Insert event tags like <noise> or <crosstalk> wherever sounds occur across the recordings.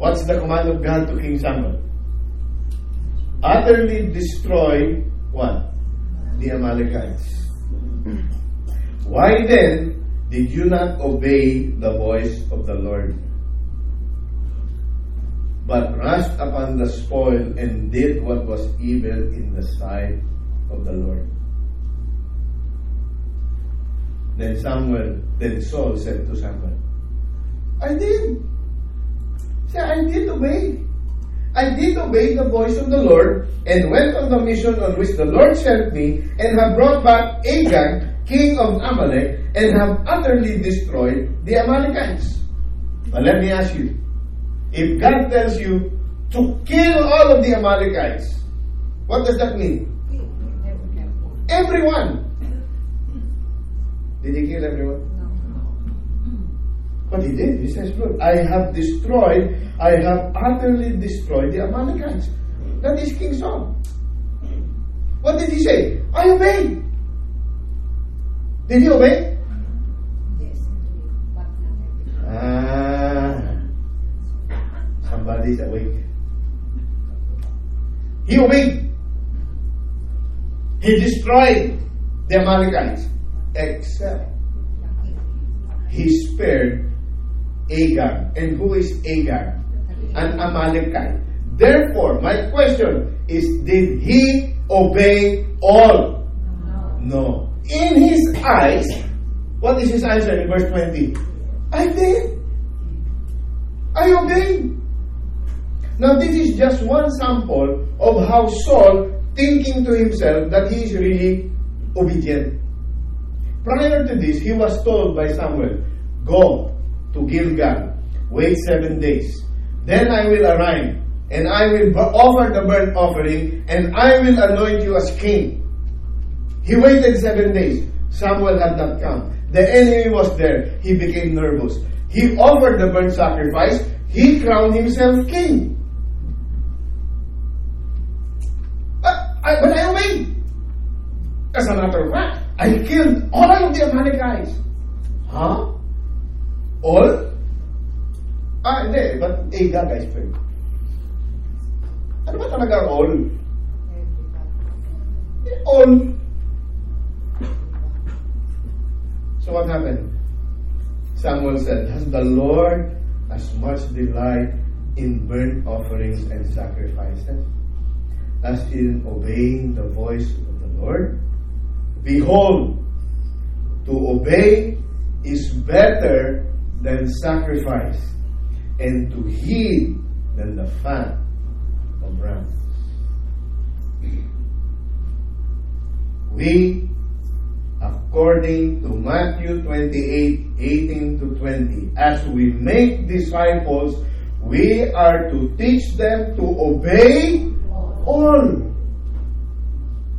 What's the command of God to King Samuel? Utterly destroy what? The Amalekites. Why then did you not obey the voice of the Lord? But rushed upon the spoil and did what was evil in the sight of the Lord. Then Samuel, then Saul said to Samuel, I did. Say, I did obey. I did obey the voice of the Lord and went on the mission on which the Lord sent me and have brought back Agag, king of Amalek, and have utterly destroyed the Amalekites. But let me ask you, if God tells you to kill all of the Amalekites, what does that mean? Everyone. Did he kill everyone? But he did. He says, Look, I have destroyed, I have utterly destroyed the Amalekites. That is King Saul. What did he say? I obeyed. Did he obey? Yes. Ah, somebody's awake. He obeyed. He destroyed the Amalekites, except he spared Agag. And who is Agag? An Amalekite. Therefore, my question is did he obey all? No. In his eyes, what is his answer in verse 20? I did. I obeyed. Now, this is just one sample of how Saul thinking to himself that he is really obedient. Prior to this, he was told by Samuel, Go to Gilgal, wait seven days. Then I will arrive, and I will offer the burnt offering, and I will anoint you as king. He waited seven days. Samuel had not come. The enemy was there. He became nervous. He offered the burnt sacrifice. He crowned himself king. But I, obeyed. As a matter of fact, I killed all of the Amalekites. Huh? All? Ah, hindi. But Agag, I spared. Ano ba talaga all? All. So what happened? Samuel said, Has the Lord as much delight in burnt offerings and sacrifices as in obeying the voice of the Lord? Behold, to obey is better than sacrifice, and to heed than the fat of rams. We, according to Matthew 28 18 to 20, as we make disciples, we are to teach them to obey all.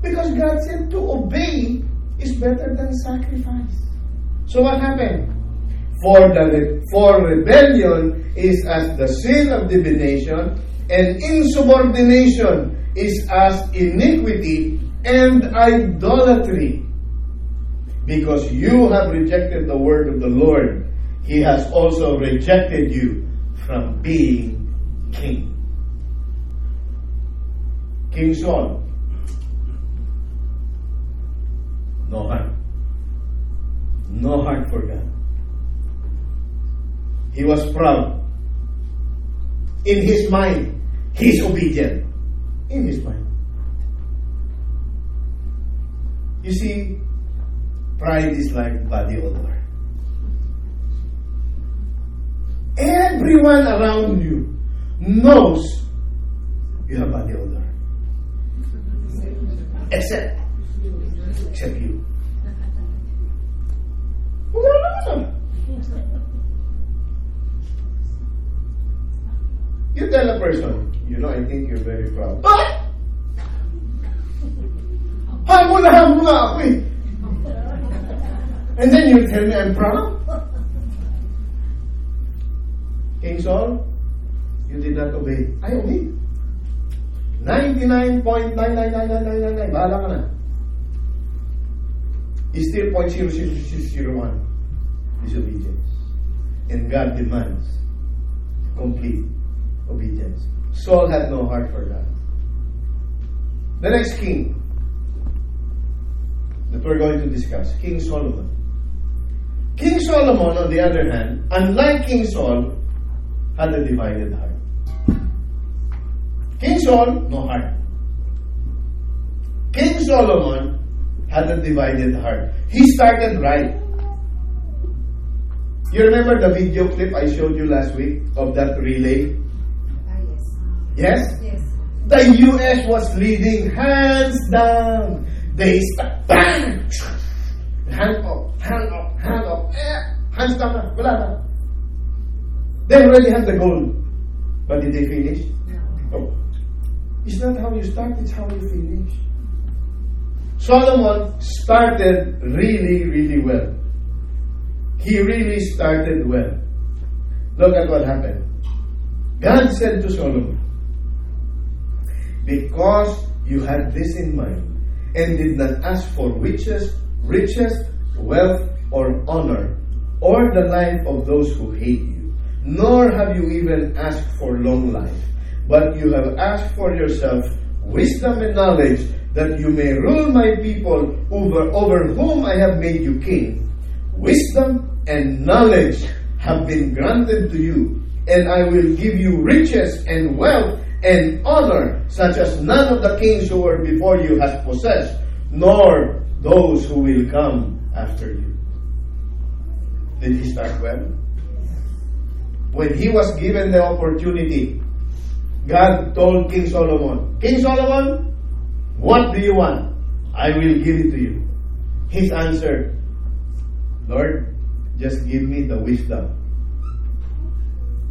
Because God said to obey is better than sacrifice. So what happened? For the for rebellion is as the sin of divination, and insubordination is as iniquity and idolatry. Because you have rejected the word of the Lord, He has also rejected you from being king. King Saul, no heart. No heart for God. He was proud. In his mind, he's obedient. In his mind. You see, pride is like body odor. Everyone around you knows you have body odor. Except, except you. <laughs> You tell a person, you know, I think you're very proud. Ah! Hamulahan mo nga ako eh. And then you tell me I'm proud? King Saul, you did not obey. I obeyed. 99.9999999. Bahala ka na. Is still 0.0001 disobedience. And God demands complete Saul had no heart for God. The next king that we're going to discuss, King Solomon. King Solomon, on the other hand, unlike King Saul, had a divided heart. King Saul, no heart. King Solomon had a divided heart. He started right. You remember the video clip I showed you last week of that relay? Yes. Yes? The US was leading hands down. They start, bang! Hand up, hand up, hand up. Eh, hands down wala. They already had the goal. But did they finish? No. No. It's not how you start, it's how you finish. Solomon started really, really well. He really started well. Look at what happened. God said to Solomon, Because you had this in mind and did not ask for riches, riches, wealth, or honor, or the life of those who hate you, nor have you even asked for long life, but you have asked for yourself wisdom and knowledge that you may rule my people over, over whom I have made you king. Wisdom and knowledge have been granted to you, and I will give you riches and wealth and honor, such as none of the kings who were before you has possessed, nor those who will come after you. Did he start well? When he was given the opportunity, God told King Solomon, King Solomon, what do you want? I will give it to you. His answer, Lord, just give me the wisdom.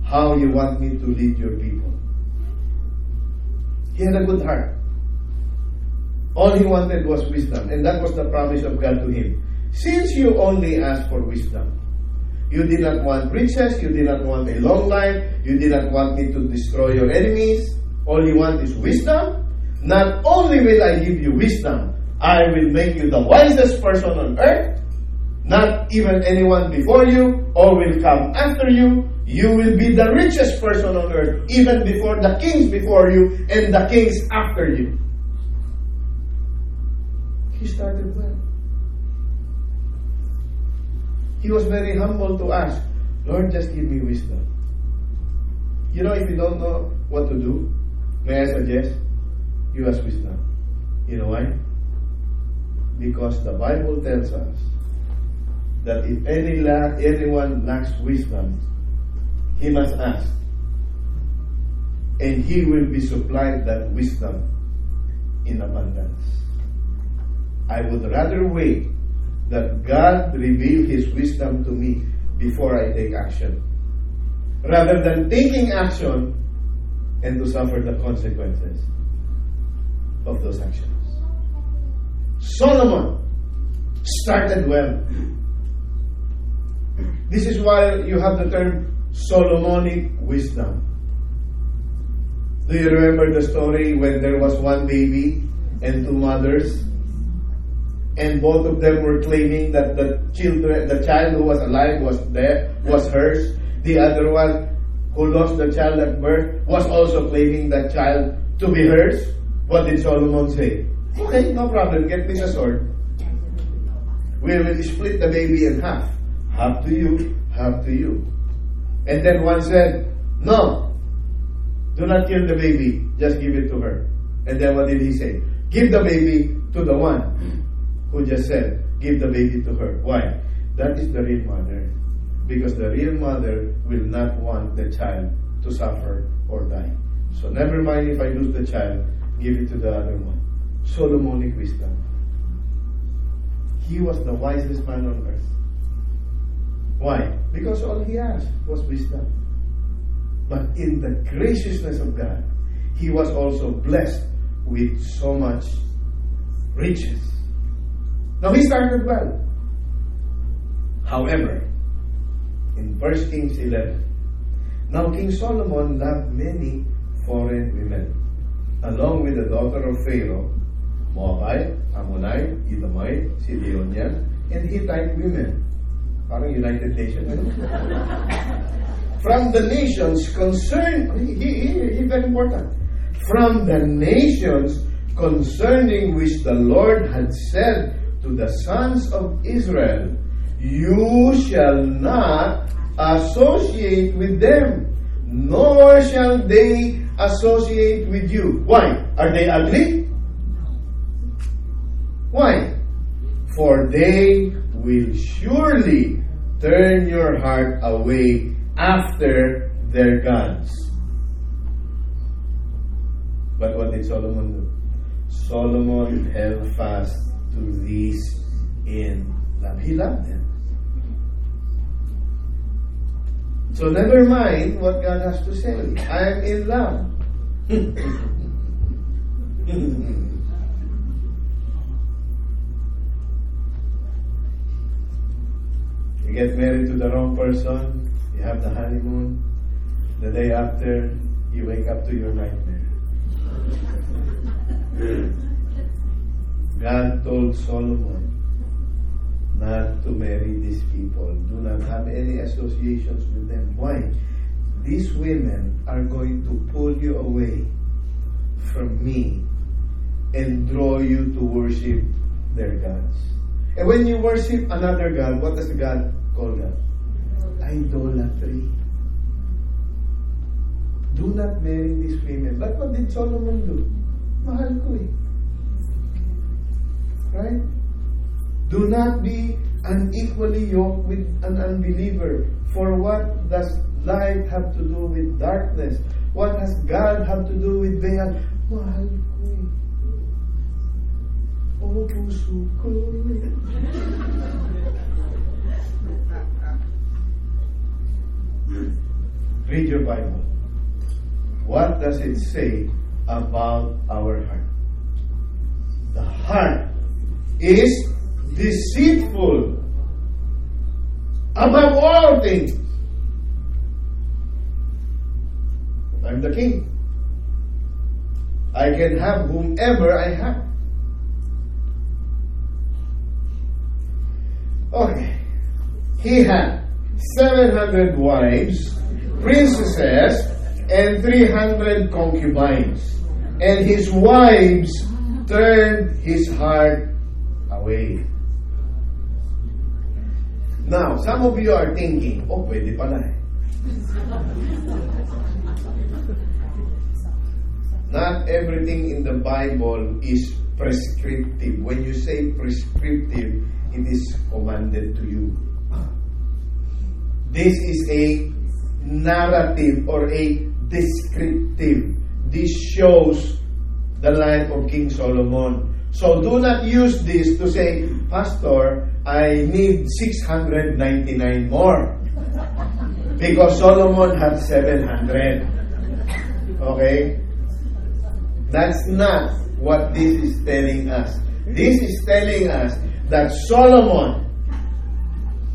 How you want me to lead your people. He had a good heart. All he wanted was wisdom, and that was the promise of God to him. Since you only asked for wisdom, you did not want riches, you did not want a long life, you did not want me to destroy your enemies. All you want is wisdom. Not only will I give you wisdom, I will make you the wisest person on earth. Not even anyone before you or will come after you. You will be the richest person on earth, even before the kings before you and the kings after you. He started well. He was very humble to ask, Lord, just give me wisdom. You know, if you don't know what to do, may I suggest you ask wisdom. You know why? Because the Bible tells us that if any la- anyone lacks wisdom, he must ask. And he will be supplied that wisdom in abundance. I would rather wait that God reveal His wisdom to me before I take action. Rather than taking action and to suffer the consequences of those actions. Solomon started well. This is why you have the term Solomonic wisdom. Do you remember the story when there was one baby and two mothers? And both of them were claiming that the children, the child who was alive was there, was hers. The other one who lost the child at birth was also claiming that child to be hers. What did Solomon say? Okay, no problem. Get me a sword. We will split the baby in half. Half to you, half to you. And then one said, No, do not kill the baby, just give it to her. And then what did he say? Give the baby to the one who just said, Give the baby to her. Why? That is the real mother. Because the real mother will not want the child to suffer or die. So never mind if I lose the child, give it to the other one. Solomonic wisdom. He was the wisest man on earth. Why? Because all he asked was wisdom. But in the graciousness of God, he was also blessed with so much riches. Now he started well. However, in 1 Kings 11, now King Solomon loved many foreign women, along with the daughter of Pharaoh, Moabite, Ammonite, Edomite, Sidonian, and Hittite women. Parang United Nations. from the nations concern, here, here, very important, from the nations concerning which the Lord had said to the sons of Israel, You shall not associate with them, nor shall they associate with you. Why? Are they ugly? Why? For they will surely turn your heart away after their gods. But what did Solomon do? Solomon held fast to these in love. He loved them. So never mind what God has to say. I am in love. <laughs> you get married to the wrong person, you have the honeymoon, the day after, you wake up to your nightmare. God told Solomon not to marry these people. Do not have any associations with them. Why? These women are going to pull you away from me and draw you to worship their gods. And when you worship another God, what does God that? Idolatry. Do not marry these women. But what did Solomon do? Mahal ko eh. Right? Do not be unequally yoked with an unbeliever. For what does light have to do with darkness? What has God have to do with Baal? Mahal ko eh. Oh, puso ko. <laughs> Read your Bible. What does it say about our heart? The heart is deceitful above all things. I'm the king. I can have whomever I have. Okay. He had 700 wives, princesses, and 300 concubines. And his wives turned his heart away. Now, some of you are thinking, oh, pwede pala eh. Not everything in the Bible is prescriptive. When you say prescriptive, it is commanded to you. This is a narrative or a descriptive. This shows the life of King Solomon. So do not use this to say, Pastor, I need 699 more. Because Solomon had 700. Okay? That's not what this is telling us. This is telling us that Solomon,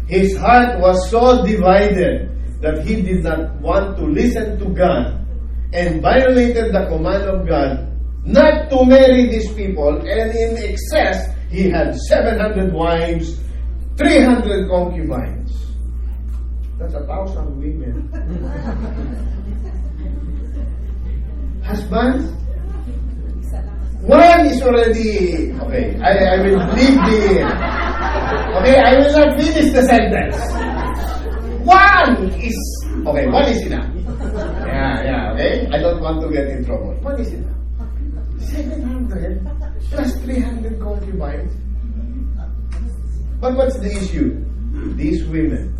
his heart was so divided that he did not want to listen to God and violated the command of God not to marry these people, and in excess, he had 700 wives, 300 concubines. That's a thousand women. <laughs> Husbands, one is already okay. I, I will leave the okay. I will not finish the sentence. One is okay. One is enough. Yeah, yeah. Okay. I don't want to get in trouble. One is enough. 700 plus 300 concubines. But what's the issue? These women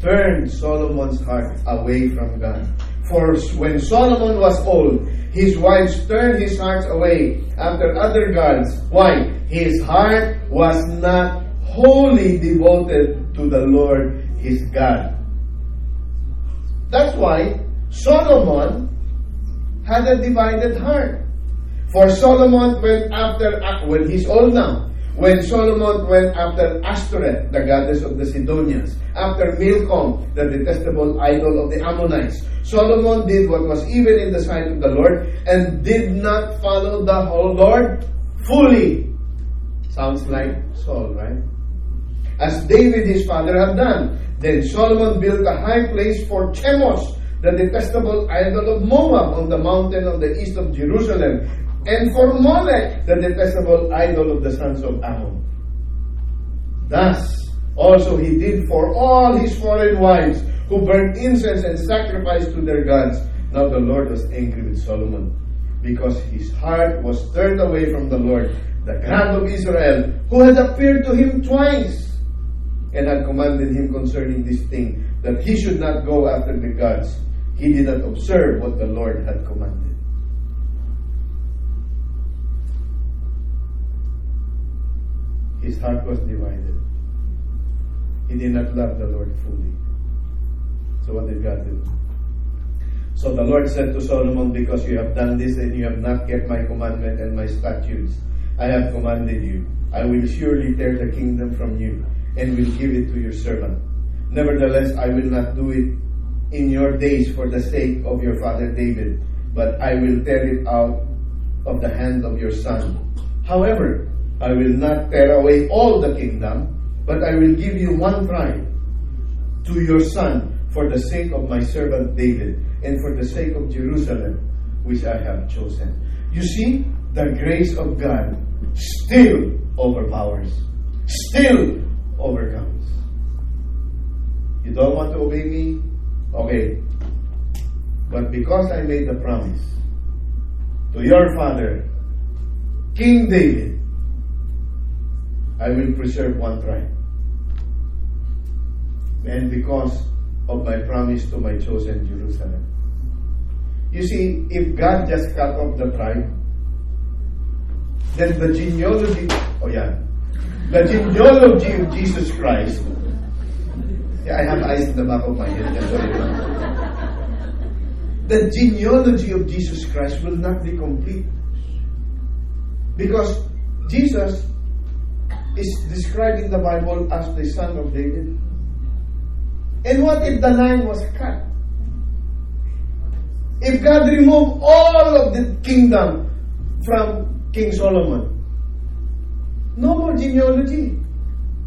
turned Solomon's heart away from God. For when Solomon was old, his wives turned his heart away after other gods. Why? His heart was not wholly devoted to the Lord his God. That's why Solomon had a divided heart. For Solomon went after, when he's old now, when Solomon went after Ashtoreth, the goddess of the Sidonians, after Milcom, the detestable idol of the Ammonites, Solomon did what was even in the sight of the Lord and did not follow the whole Lord fully. Sounds like Saul, right? As David his father had done. Then Solomon built a high place for Chemos, the detestable idol of Moab, on the mountain on the east of Jerusalem, and for Molech, the detestable idol of the sons of Ammon. Thus also he did for all his foreign wives who burned incense and sacrificed to their gods. Now the Lord was angry with Solomon because his heart was turned away from the Lord, the God of Israel, who had appeared to him twice and had commanded him concerning this thing, that he should not go after the gods. He did not observe what the Lord had commanded. His heart was divided. He did not love the Lord fully. So what did God do? So the Lord said to Solomon, Because you have done this and you have not kept my commandment and my statutes, I have commanded you. I will surely tear the kingdom from you and will give it to your servant. Nevertheless, I will not do it in your days for the sake of your father David, but I will tear it out of the hand of your son. However, I will not tear away all the kingdom, but I will give you one tribe to your son for the sake of my servant David and for the sake of Jerusalem, which I have chosen. You see, the grace of God still overpowers, still overcomes. You don't want to obey me? Okay. But because I made the promise to your father, King David, I will preserve one tribe. And because of my promise to my chosen Jerusalem. You see, if God just cut off the tribe, then the genealogy, oh yeah, the genealogy of Jesus Christ, yeah, I have eyes in the back of my head. the genealogy of Jesus Christ will not be complete. Because Jesus is described in the Bible as the son of David. And what if the line was cut? If God removed all of the kingdom from King Solomon, no more genealogy.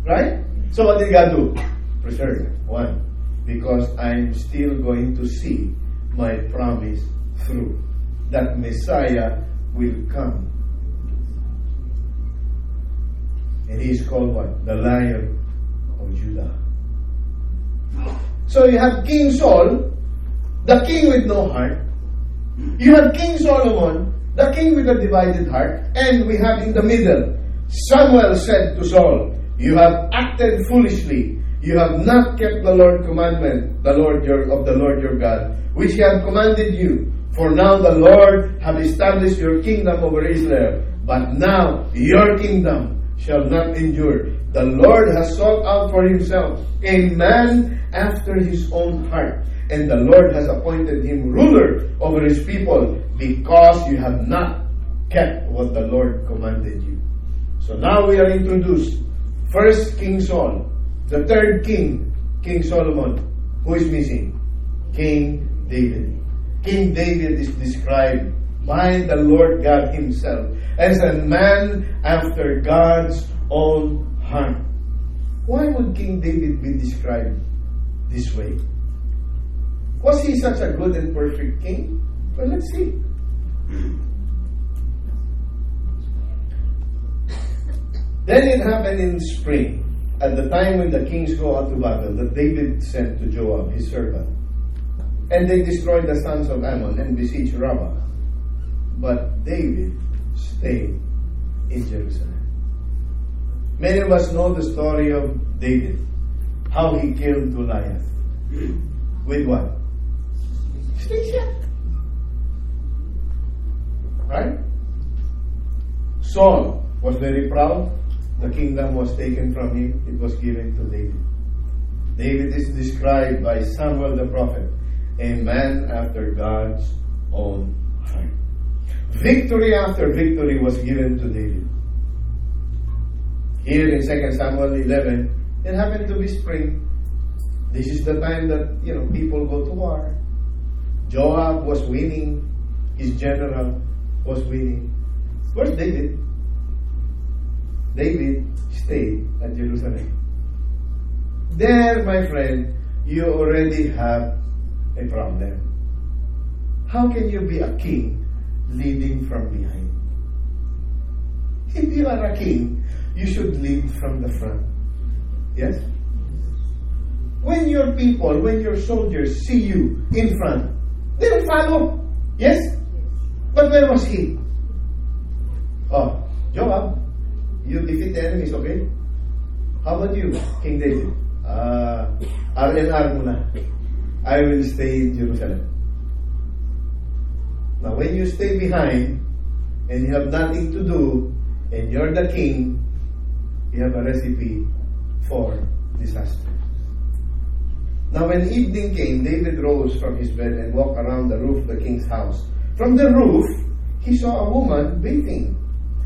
Right? So what did God do? Preserve. One. Because I'm still going to see my promise through. That Messiah will come. And he is called what? The Lion of Judah. So you have King Saul, the king with no heart. You have King Solomon, the king with a divided heart. And we have in the middle, Samuel said to Saul, You have acted foolishly. You have not kept the Lord's commandment, the Lord your, of the Lord your God, which he had commanded you. For now the Lord have established your kingdom over Israel. But now your kingdom shall not endure. The Lord has sought out for himself a man after his own heart. And the Lord has appointed him ruler over his people because you have not kept what the Lord commanded you. So now we are introduced. First, King Saul. The third king, King Solomon. Who is missing? King David. King David is described by the Lord God Himself as a man after God's own heart. Why would King David be described this way? Was he such a good and perfect king? Well, let's see. Then it happened in spring, at the time when the kings go out to battle, that David sent to Joab, his servant. And they destroyed the sons of Ammon and besieged Rabbah. But David stayed in Jerusalem. Many of us know the story of David, how he killed Goliath. With what? Right? Saul was very proud. The kingdom was taken from him. It was given to David. David is described by Samuel the prophet, a man after God's own heart. Victory after victory was given to David. Here in 2 Samuel 11, it happened to be spring. This is the time that, you know, people go to war. Joab was winning. His general was winning. Where's David? David stayed at Jerusalem. there, my friend, you already have a problem. How can you be a king leading from behind? If you are a king, you should lead from the front. Yes? When your people, when your soldiers see you in front, they will follow. Yes? But where was he? Oh, Joab, you defeat the enemies, okay? How about you, King David? Uh, R&R muna. I will stay in Jerusalem. Now, when you stay behind and you have nothing to do and you're the king, you have a recipe for disaster. Now, when evening came, David rose from his bed and walked around the roof of the king's house. From the roof, he saw a woman bathing,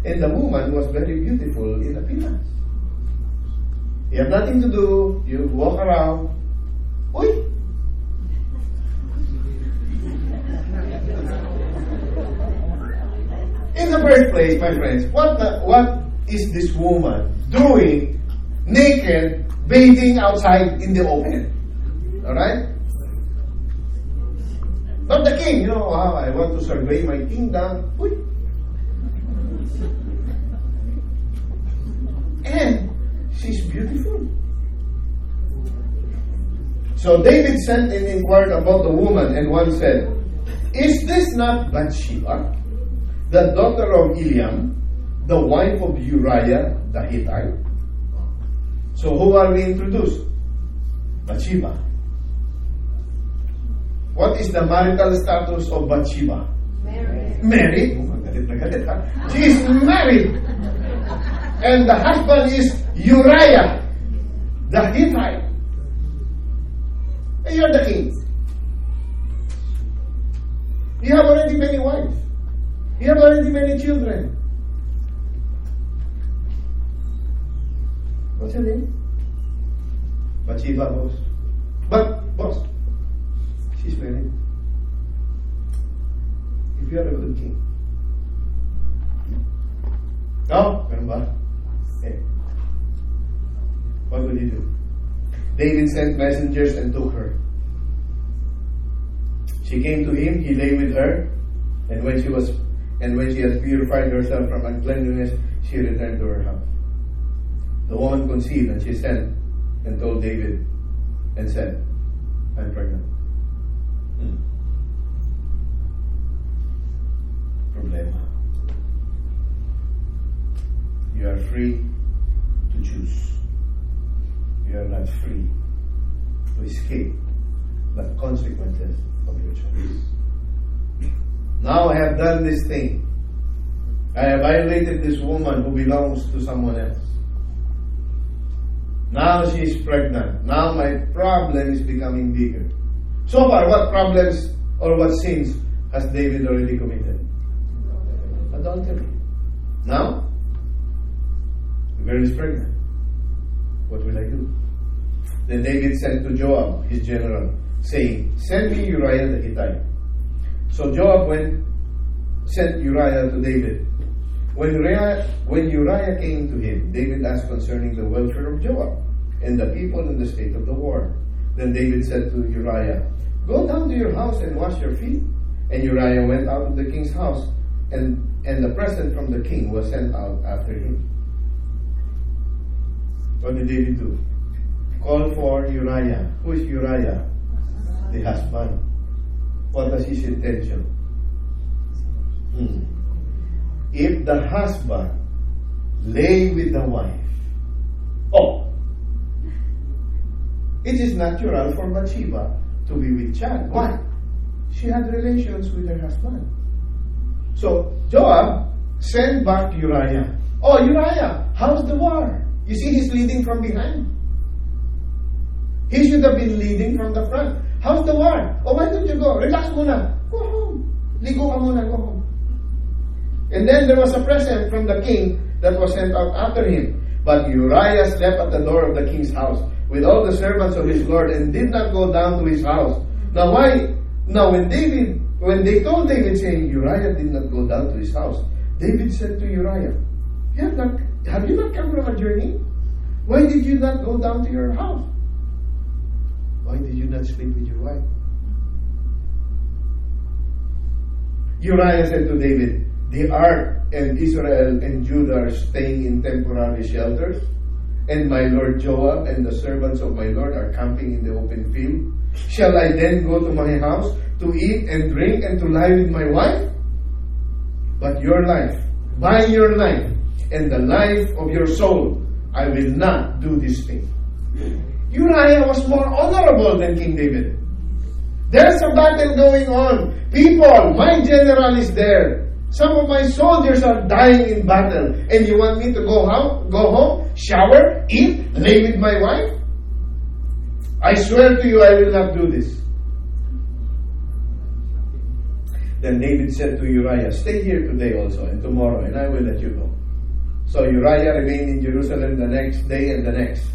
and the woman was very beautiful in appearance. You have nothing to do. You walk around. Uy! In the first place, my friends, what the, what is this woman doing naked, bathing outside in the open? Alright? Not the king, you know, wow, I want to survey my kingdom. Uy! And she's beautiful. So David sent and inquired about the woman, and one said, Is this not Bathsheba, the daughter of Eliam, the wife of Uriah the Hittite? So who are we introduced? Bathsheba. What is the marital status of Bathsheba? Married. Married. Oh, galit na galit, ha? She is married. And the husband is Uriah, the Hittite. And you're the king. You have already many wives. You have already many children. What's your name? Bathsheba. But, David sent messengers and took her. She came to him, he lay with her, and when she was and when she had purified herself from uncleanness, she returned to her house. The woman conceived, and she sent and told David and said, I'm pregnant. Hmm. Problema. You are free to choose. You are not free to escape the consequences of your choice. Now I have done this thing. I have violated this woman who belongs to someone else. Now she is pregnant. Now my problem is becoming bigger. So far, what problems or what sins has David already committed? Adultery. Now, the girl is pregnant. What will I do? Then David sent to Joab, his general, saying, Send me Uriah the Hittite. So Joab went, sent Uriah to David. When Uriah, when Uriah came to him, David asked concerning the welfare of Joab and the people in the state of the war. Then David said to Uriah, Go down to your house and wash your feet. And Uriah went out of the king's house, and, and the present from the king was sent out after him. What did David do? Call for Uriah. Who is Uriah? The husband. What was his intention? Hmm. If the husband lay with the wife, oh, it is natural for Bathsheba to be with child. Why? She had relations with her husband. So Joab sent back Uriah. Oh, Uriah, how's the war? You see, he's leading from behind. He should have been leading from the front. How's the war? Oh, why don't you go? Relax muna. Go home. Ligo ka muna, go home. And then there was a present from the king that was sent out after him. But Uriah slept at the door of the king's house with all the servants of his lord and did not go down to his house. Now why? Now when David, when they told David saying Uriah did not go down to his house, David said to Uriah, you have, not, have you not come from a journey? Why did you not go down to your house? Why did you not sleep with your wife? Uriah said to David, The ark and Israel and Judah are staying in temporary shelters, and my lord Joab and the servants of my lord are camping in the open field. Shall I then go to my house to eat and drink and to lie with my wife? But your life, by your life, and the life of your soul, I will not do this thing. Uriah was more honorable than King David. There's a battle going on. People, my general is there. Some of my soldiers are dying in battle. And you want me to go home, go home, shower, eat, lay with my wife? I swear to you, I will not do this. Then David said to Uriah, Stay here today also and tomorrow, and I will let you go. So Uriah remained in Jerusalem the next day and the next.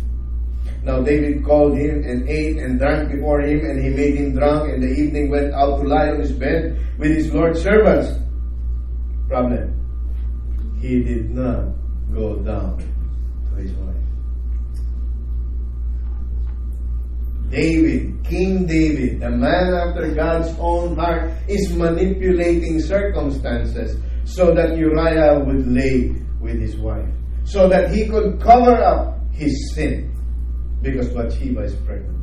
Now David called him and ate and drank before him, and he made him drunk, and the evening went out to lie on his bed with his Lord's servants. Problem. He did not go down to his wife. David, King David, the man after God's own heart, is manipulating circumstances so that Uriah would lay with his wife, so that he could cover up his sin because Bathsheba is pregnant.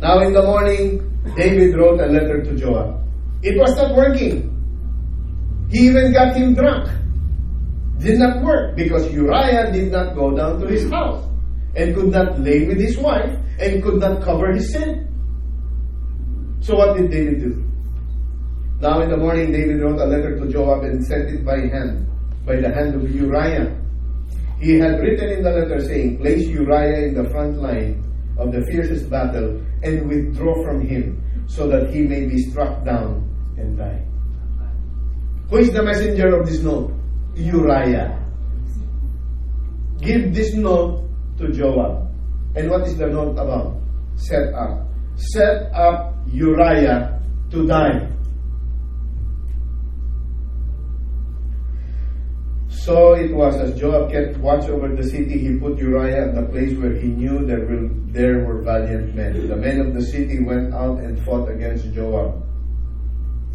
Now in the morning, David wrote a letter to Joab. It was not working. He even got him drunk. Did not work because Uriah did not go down to his house and could not lay with his wife and could not cover his sin. So what did David do? Now in the morning, David wrote a letter to Joab and sent it by hand, by the hand of Uriah. He had written in the letter saying, Place Uriah in the front line of the fiercest battle and withdraw from him so that he may be struck down and die. Who is the messenger of this note? Uriah. Give this note to Joab. And what is the note about? Set up. Set up Uriah to die. So it was as Joab kept watch over the city, he put Uriah at the place where he knew there, will, there were valiant men. The men of the city went out and fought against Joab.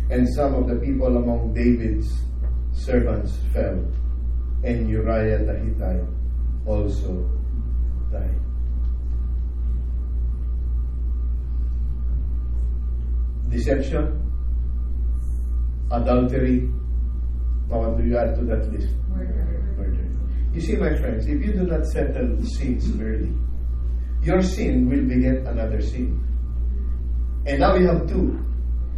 And some of the people among David's servants fell. And Uriah the Hittite also died. Deception, adultery. Now, what do you add to that list? Murder. Murder. You see, my friends, if you do not settle sins early, your sin will beget another sin. And now we have two.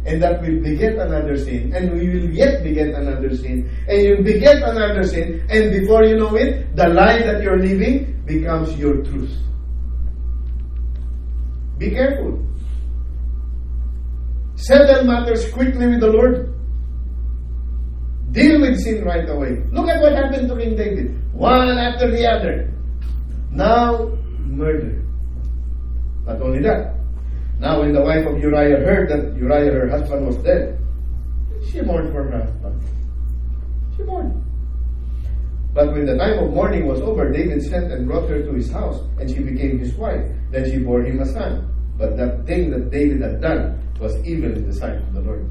And that will beget another sin. And we will yet beget another sin. And you beget another sin. And before you know it, the lie that you're living becomes your truth. Be careful. Settle matters quickly with the Lord. Deal with sin right away. Look at what happened to King David. One after the other. Now, murder. Not only that. Now, when the wife of Uriah heard that Uriah, her husband, was dead, she mourned for her husband. She mourned. But when the time of mourning was over, David sent and brought her to his house, and she became his wife. Then she bore him a son. But that thing that David had done was evil in the sight of the Lord.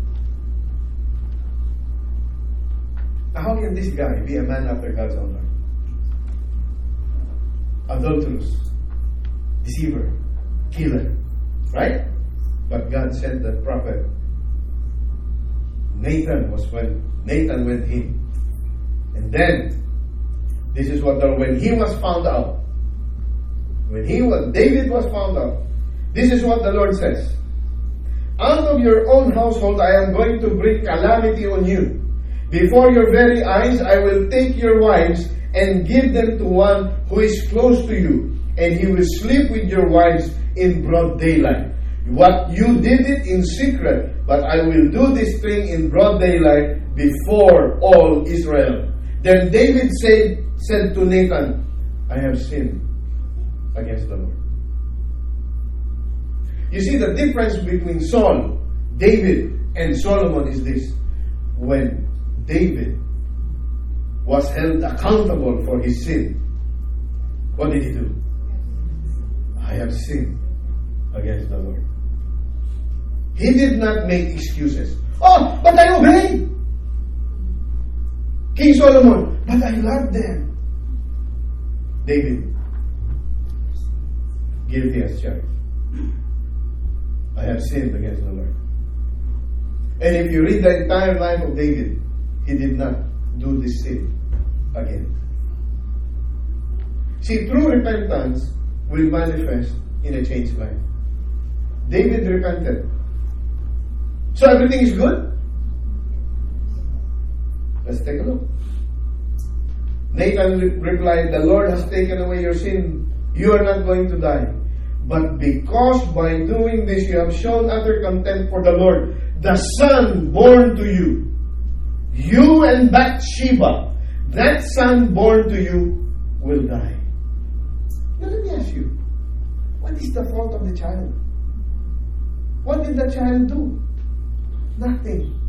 How can this guy be a man after God's own heart? Adulterous, deceiver, killer, right? But God sent the prophet. Nathan was when Nathan went in. And then, this is what the, when he was found out, when he was, David was found out, this is what the Lord says. Out of your own household I am going to bring calamity on you. Before your very eyes I will take your wives and give them to one who is close to you, and he will sleep with your wives in broad daylight. What you did it in secret, but I will do this thing in broad daylight before all Israel. Then David said, said to Nathan, I have sinned against the Lord. You see, the difference between Saul, David, and Solomon is this. When David was held accountable for his sin, what did he do? I have sinned against the Lord. He did not make excuses. Oh, but I obeyed. King Solomon, but I love them. David, guilty as charged. I have sinned against the Lord. And if you read the entire life of David, he did not do this sin again. See, true repentance will manifest in a changed life. David repented. So everything is good? Let's take a look. Nathan re- replied, The Lord has taken away your sin. You are not going to die. But because by doing this you have shown utter contempt for the Lord, the son born to you, you and Bathsheba, that son born to you will die. Now let me ask you, what is the fault of the child? What did the child do? Nothing.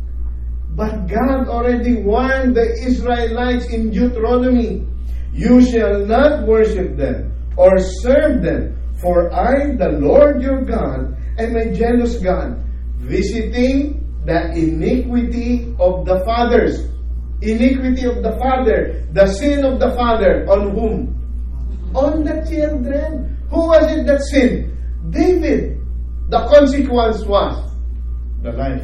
But God already warned the Israelites in Deuteronomy, you shall not worship them or serve them, for I, the Lord your God, am a jealous God, visiting the iniquity of the fathers. Iniquity of the father, the sin of the father, on whom? On the children. Who was it that sinned? David. The consequence was the life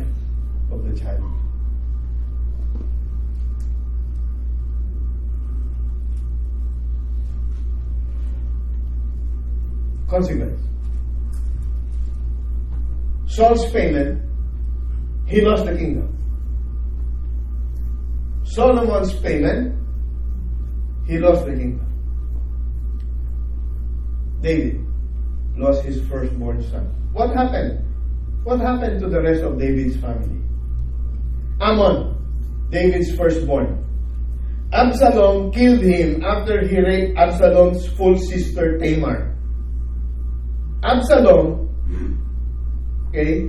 of the child. Consequence. Saul's payment, he lost the kingdom. Solomon's payment, he lost the kingdom. David lost his firstborn son. What happened? What happened to the rest of David's family? Ammon, David's firstborn. Absalom killed him after he raped Absalom's full sister Tamar. Absalom, okay,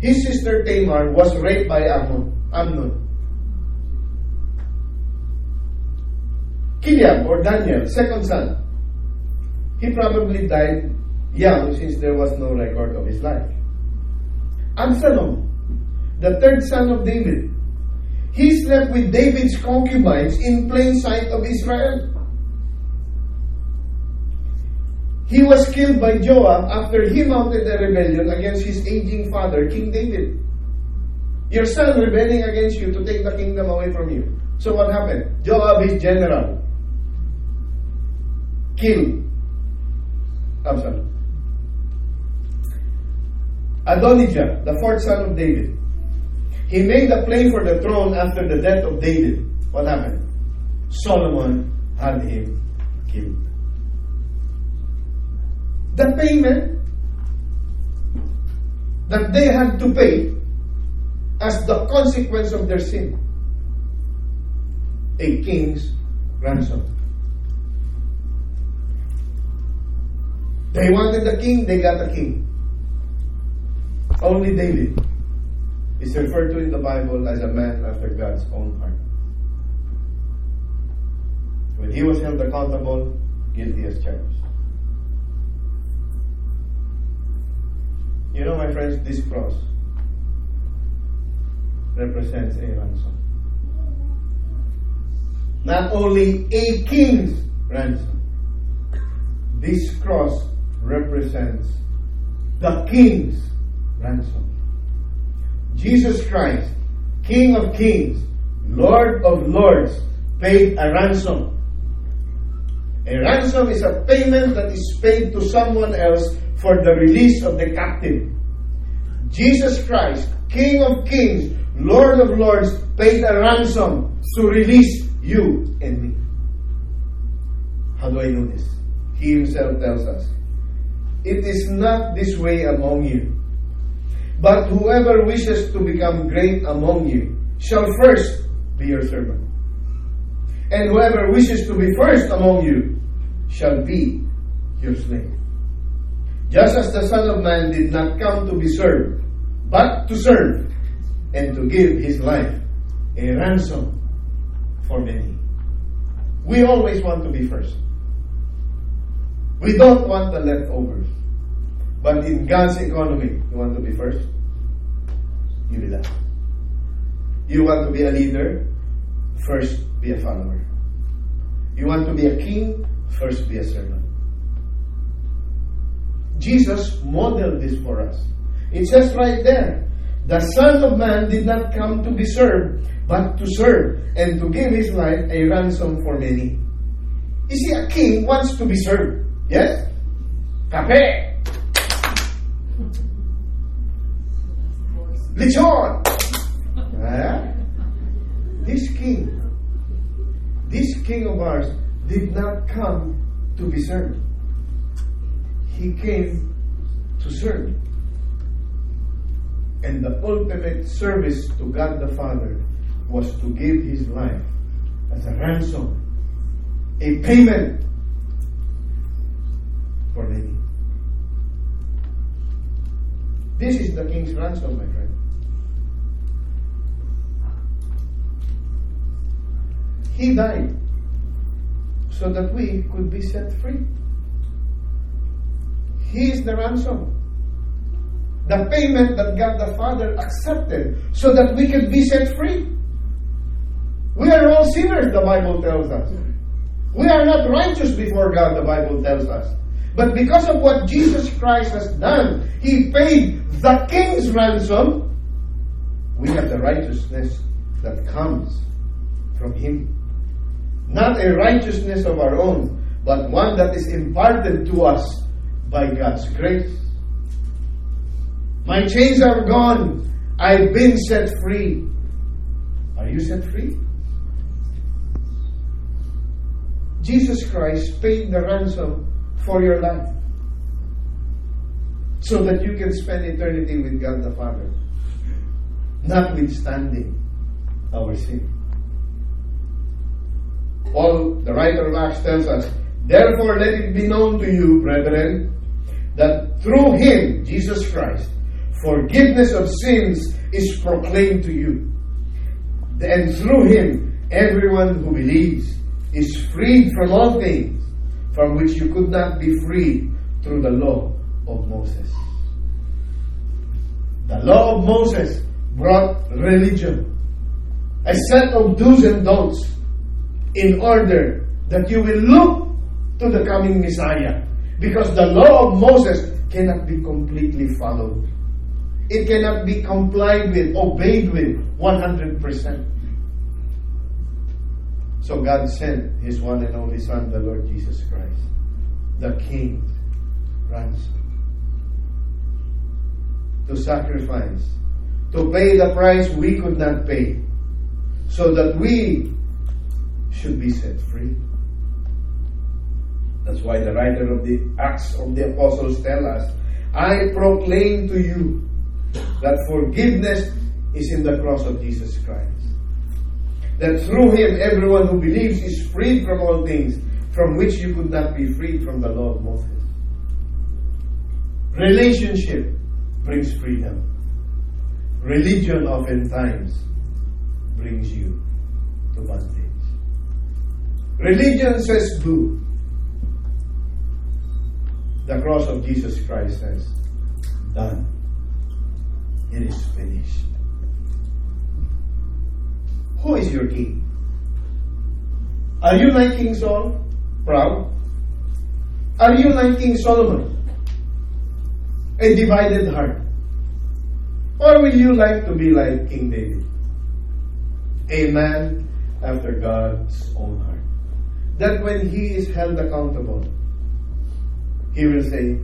his sister Tamar was raped by Ammon, Amnon. Chileab or Daniel, second son, he probably died young since there was no record of his life. Absalom, the third son of David, he slept with David's concubines in plain sight of Israel. He was killed by Joab after he mounted a rebellion against his aging father, King David. Your son rebelling against you to take the kingdom away from you. So what happened? Joab, his general, killed Absalom. Adonijah, the fourth son of David, he made a play for the throne after the death of David. What happened? Solomon had him killed. The payment that they had to pay as the consequence of their sin a king's ransom. They wanted the king, they got the king. Only David is referred to in the Bible as a man after God's own heart. When he was held accountable, guilty as charged. You know, my friends, this cross represents a ransom. Not only a king's ransom, this cross represents the king's ransom. Jesus Christ, King of kings, Lord of lords, paid a ransom. A ransom is a payment that is paid to someone else for the release of the captive. Jesus Christ, King of kings, Lord of lords, paid a ransom to release you and me. How do I know this? He himself tells us, It is not this way among you. But whoever wishes to become great among you shall first be your servant. And whoever wishes to be first among you shall be your slave. Just as the Son of Man did not come to be served, but to serve and to give his life a ransom for many. We always want to be first. We don't want the leftovers. But in God's economy, you want to be first? You be that. You want to be a leader? First, be a follower. You want to be a king? First, be a servant. Jesus modeled this for us. It says right there, the Son of Man did not come to be served, but to serve and to give his life a ransom for many. You see, a king wants to be served. Yes? Kape! Lechon! Ah, This king, this king of ours did not come to be served. He came to serve. And the ultimate service to God the Father was to give his life as a ransom, a payment for many. This is the king's ransom, my friend. He died so that we could be set free. He is the ransom. The payment that God the Father accepted so that we could be set free. We are all sinners, the Bible tells us. We are not righteous before God, the Bible tells us. But because of what Jesus Christ has done, He paid the king's ransom. We have the righteousness that comes from Him. Not a righteousness of our own, but one that is imparted to us by God's grace. My chains are gone. I've been set free. Are you set free? Jesus Christ paid the ransom for your life so that you can spend eternity with God the Father, notwithstanding our sin. Paul, the writer of Acts, tells us, Therefore, let it be known to you, brethren, that through him, Jesus Christ, forgiveness of sins is proclaimed to you. And through him, everyone who believes is freed from all things from which you could not be freed through the law of Moses. The law of Moses brought religion, a set of do's and don'ts, in order that you will look to the coming Messiah. Because the law of Moses cannot be completely followed. It cannot be complied with, obeyed with 100%. So God sent His one and only Son, the Lord Jesus Christ, the King, ransom, to sacrifice, to pay the price we could not pay, so that we should be set free. That's why the writer of the Acts of the Apostles tell us, I proclaim to you that forgiveness is in the cross of Jesus Christ. That through him everyone who believes is freed from all things from which you could not be freed from the law of Moses. Relationship brings freedom. Religion oftentimes brings you to bondage. Religion says do. The cross of Jesus Christ says, done. It is finished. Who is your king? Are you like King Saul? Proud? Are you like King Solomon? A divided heart? Or will you like to be like King David? A man after God's own heart. That when he is held accountable, he will say,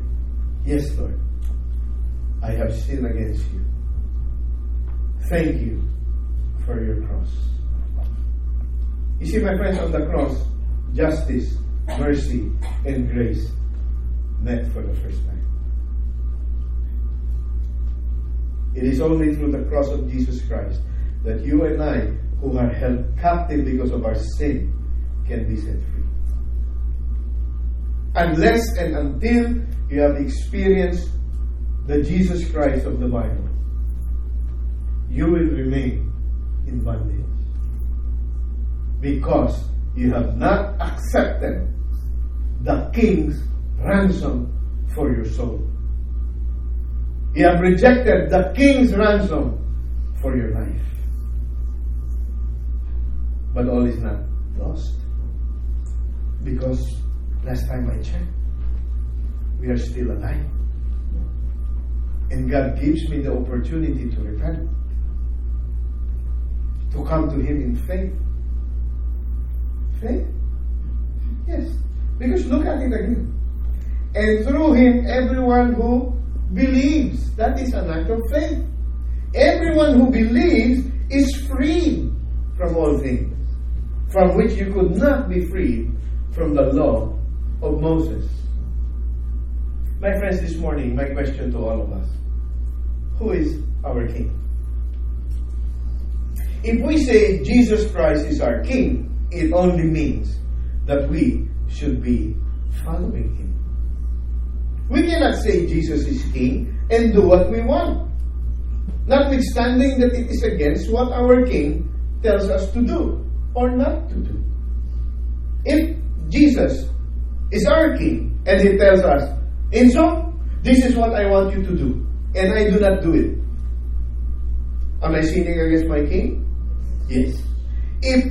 Yes, Lord, I have sinned against you. Thank you for your cross. You see, my friends, on the cross, justice, mercy, and grace met for the first time. It is only through the cross of Jesus Christ that you and I, who are held captive because of our sin, can be set free. Unless and until you have experienced the Jesus Christ of the Bible, you will remain in bondage. Because you have not accepted the King's ransom for your soul. You have rejected the king's ransom for your life. But all is not lost. Because last time I checked, we are still alive. And God gives me the opportunity to repent, to come to Him in faith. Faith? Yes. Because look at it again. And through Him, everyone who believes, that is an act of faith. Everyone who believes is free from all things, from which you could not be freed from the law of Moses. My friends, this morning, my question to all of us Who is our King? If we say Jesus Christ is our King, it only means that we should be following Him. We cannot say Jesus is King and do what we want, notwithstanding that it is against what our King tells us to do or not to do. If Jesus is our King and He tells us, and so, this is what I want you to do, and I do not do it. Am I sinning against my King? Yes. If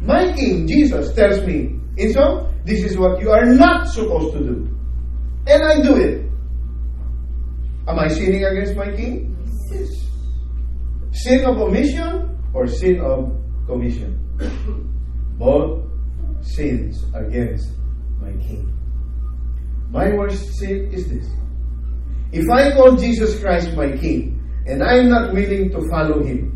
my King, Jesus, tells me, and so, this is what you are not supposed to do, and I do it, am I sinning against my King? Yes. Sin of omission or sin of commission? Both sins against my King. My worst sin is this. If I call Jesus Christ my King and I am not willing to follow Him,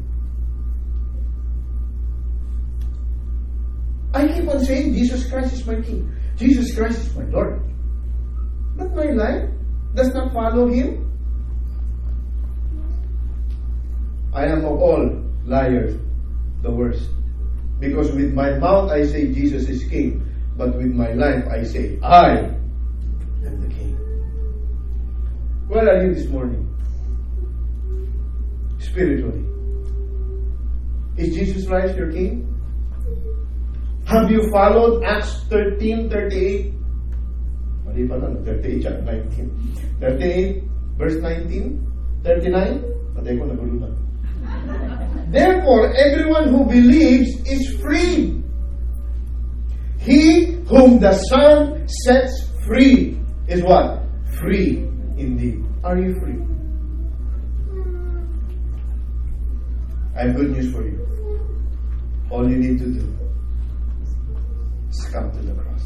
I keep on saying Jesus Christ is my King. Jesus Christ is my Lord. But my life does not follow Him. I am of all liars the worst. Because with my mouth I say Jesus is King, but with my life I say I am the King. Where are you this morning? Spiritually. Is Jesus Christ your King? Have you followed Acts 13, 38? Mali pa lang, 38 at 19. 38, verse 19, 39. Patay ko, nagulo na. Therefore, everyone who believes is free. He whom the Son sets free is what? Free indeed. Are you free? I have good news for you. All you need to do is come to the cross.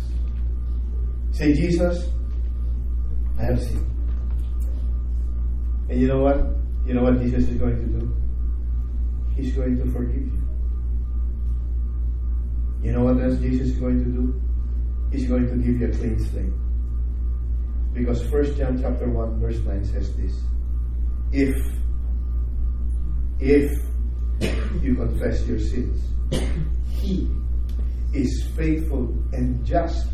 Say, Jesus, I have sinned. And you know what? You know what Jesus is going to do? He's going to forgive you. You know what else Jesus is going to do? He's going to give you a clean slate. Because 1 John chapter 1 verse 9 says this. If if you confess your sins, he is faithful and just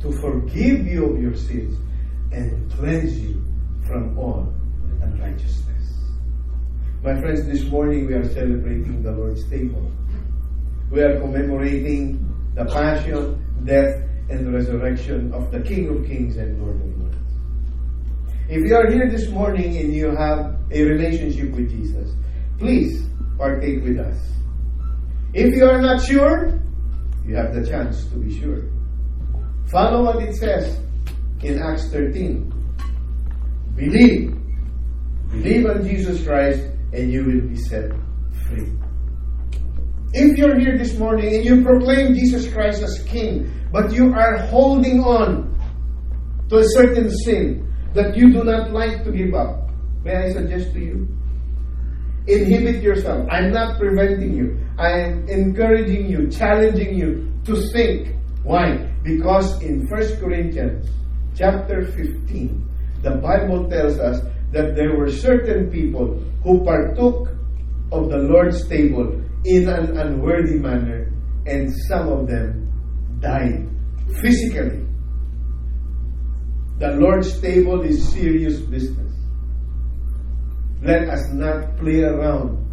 to forgive you of your sins and cleanse you from all unrighteousness. My friends, this morning we are celebrating the Lord's table. We are commemorating the passion, death, and resurrection of the King of Kings and Lord of Lords. If you are here this morning and you have a relationship with Jesus, please partake with us. If you are not sure, you have the chance to be sure. Follow what it says in Acts 13. Believe. Believe on Jesus Christ and you will be set free. If you're here this morning and you proclaim Jesus Christ as King, but you are holding on to a certain sin that you do not like to give up, may I suggest to you? Inhibit yourself. I'm not preventing you. I am encouraging you, challenging you to think. Why? Because in 1 Corinthians chapter 15, the Bible tells us that there were certain people who partook of the Lord's table in an unworthy manner, and some of them died physically. The Lord's table is serious business. Let us not play around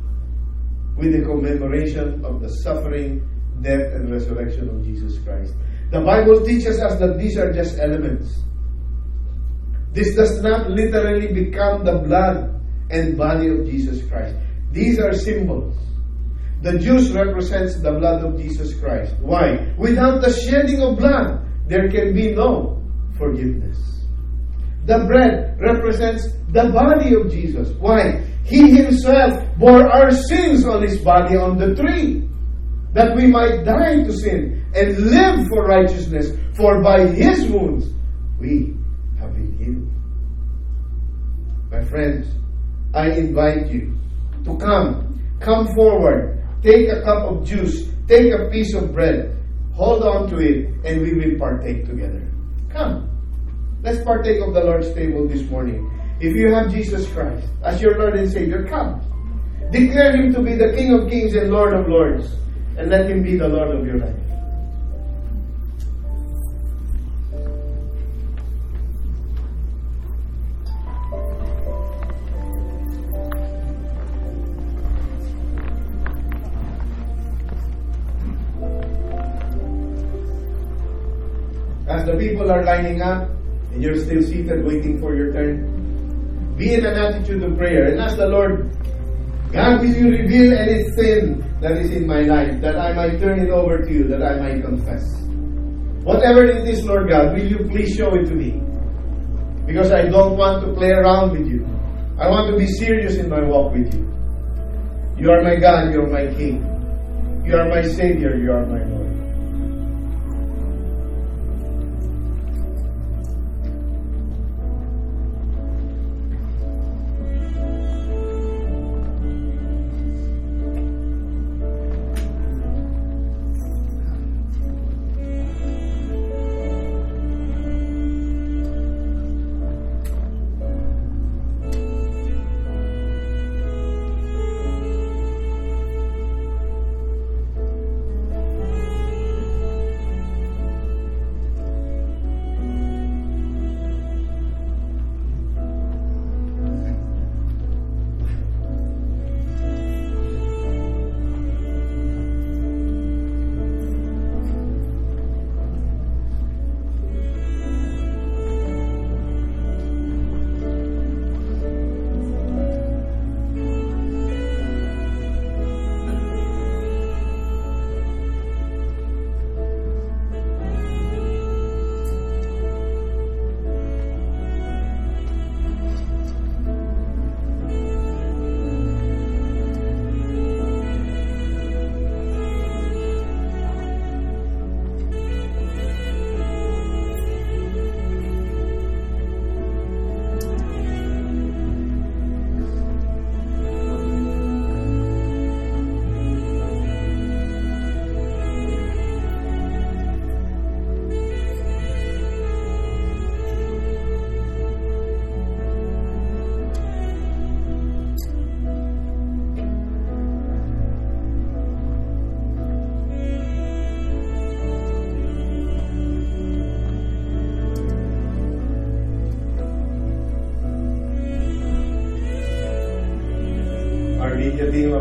with the commemoration of the suffering, death, and resurrection of Jesus Christ. The Bible teaches us that these are just elements. This does not literally become the blood and body of Jesus Christ. These are symbols. The juice represents the blood of Jesus Christ. Why? Without the shedding of blood, there can be no forgiveness. The bread represents the body of Jesus. Why? He himself bore our sins on his body on the tree, that we might die to sin and live for righteousness. For by his wounds we have been healed. My friends, I invite you to come. Come forward. Take a cup of juice. Take a piece of bread. Hold on to it, and we will partake together. Come. Let's partake of the Lord's table this morning. If you have Jesus Christ as your Lord and Savior, come. Declare Him to be the King of Kings and Lord of Lords, and let Him be the Lord of your life. As the people are lining up and you're still seated waiting for your turn, be in an attitude of prayer and ask the Lord, God, will you reveal any sin that is in my life that I might turn it over to you, that I might confess? Whatever it is, Lord God, will you please show it to me? Because I don't want to play around with you. I want to be serious in my walk with you. You are my God, you are my King. You are my Savior, you are my Lord.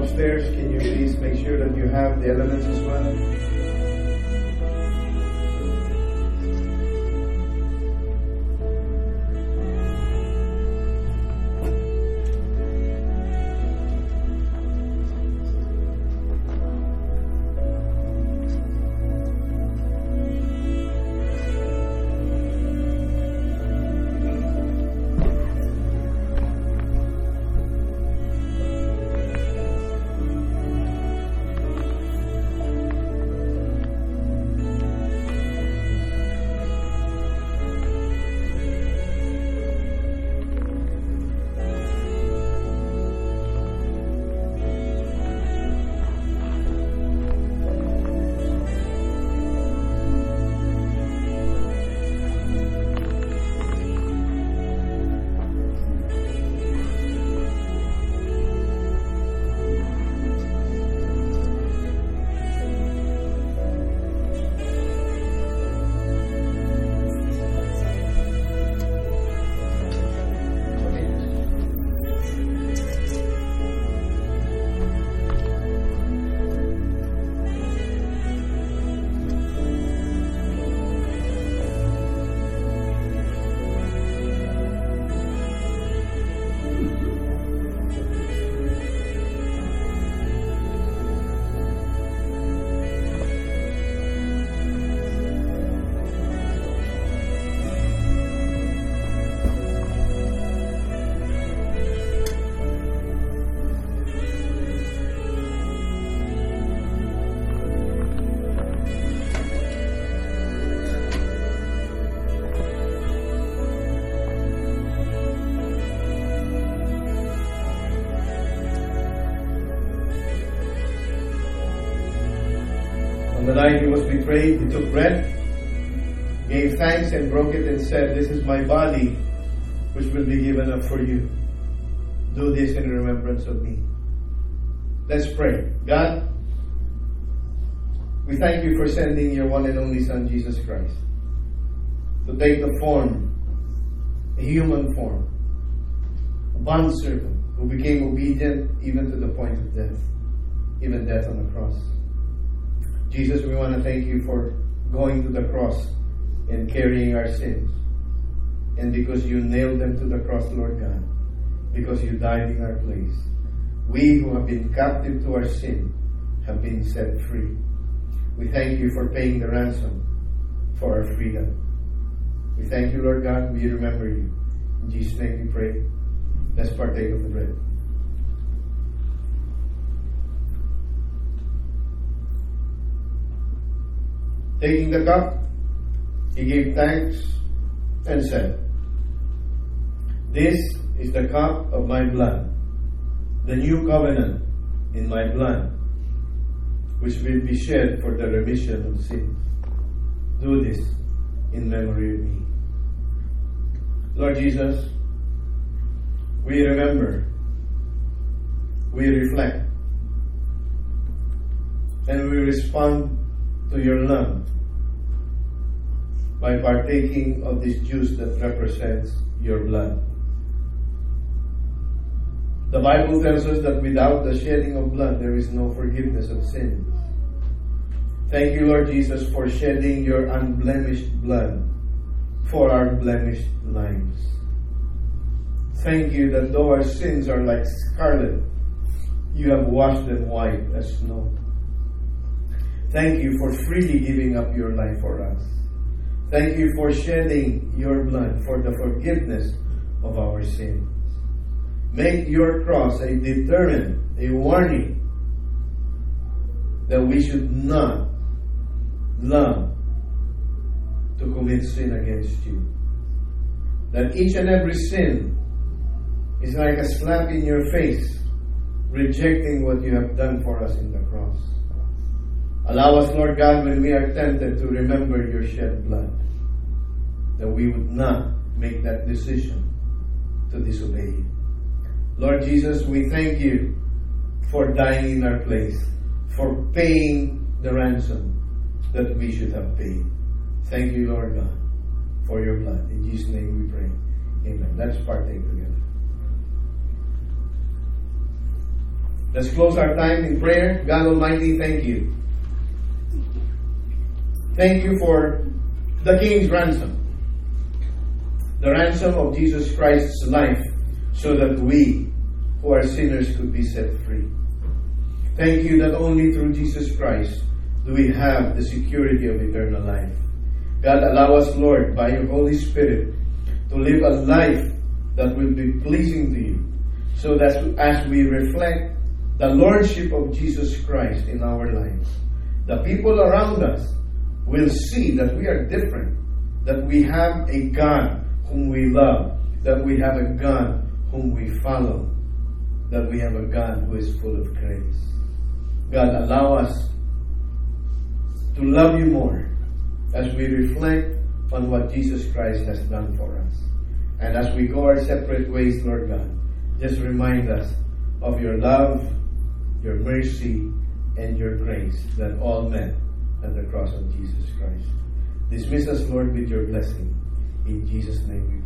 Upstairs, can you please make sure that you have the elements as well? He was he took bread, gave thanks, and broke it, and said, This is my body, which will be given up for you. Do this in remembrance of me. Let's pray. God, we thank you for sending your one and only Son, Jesus Christ, to take the form, a human form, a bondservant who became obedient even to the point of death, even death on the cross. Jesus, we want to thank you for going to the cross and carrying our sins. And because you nailed them to the cross, Lord God, because you died in our place, we who have been captive to our sin have been set free. We thank you for paying the ransom for our freedom. We thank you, Lord God. We remember you. In Jesus' name we pray. Let's partake of the bread. Taking the cup, he gave thanks and said, This is the cup of my blood, the new covenant in my blood which will be shed for the remission of sins. Do this in memory of me. Lord Jesus, we remember, we reflect, and we respond to your love by partaking of this juice that represents your blood. The Bible tells us that without the shedding of blood, there is no forgiveness of sins. Thank you, Lord Jesus, for shedding your unblemished blood for our blemished lives. Thank you that though our sins are like scarlet, you have washed them white as snow. Thank you for freely giving up your life for us. Thank you for shedding your blood for the forgiveness of our sins. Make your cross a deterrent, a warning that we should not love to commit sin against you. That each and every sin is like a slap in your face, rejecting what you have done for us in the cross. Allow us, Lord God, when we are tempted to remember your shed blood, that we would not make that decision to disobey you. Lord Jesus, we thank you for dying in our place, for paying the ransom that we should have paid. Thank you, Lord God, for your blood. In Jesus' name we pray. Amen. Let's partake together. Let's close our time in prayer. God Almighty, thank you. Thank you for the King's ransom. The ransom of Jesus Christ's life so that we who are sinners could be set free. Thank you that only through Jesus Christ do we have the security of eternal life. God, allow us, Lord, by your Holy Spirit, to live a life that will be pleasing to you, so that as we reflect the Lordship of Jesus Christ in our lives, the people around us will see that we are different, that we have a God whom we love, that we have a God whom we follow, that we have a God who is full of grace. God, allow us to love you more as we reflect on what Jesus Christ has done for us. And as we go our separate ways, Lord God, just remind us of your love, your mercy, and your grace that all met at the cross of Jesus Christ. Dismiss us, Lord, with your blessing. In Jesus' name we.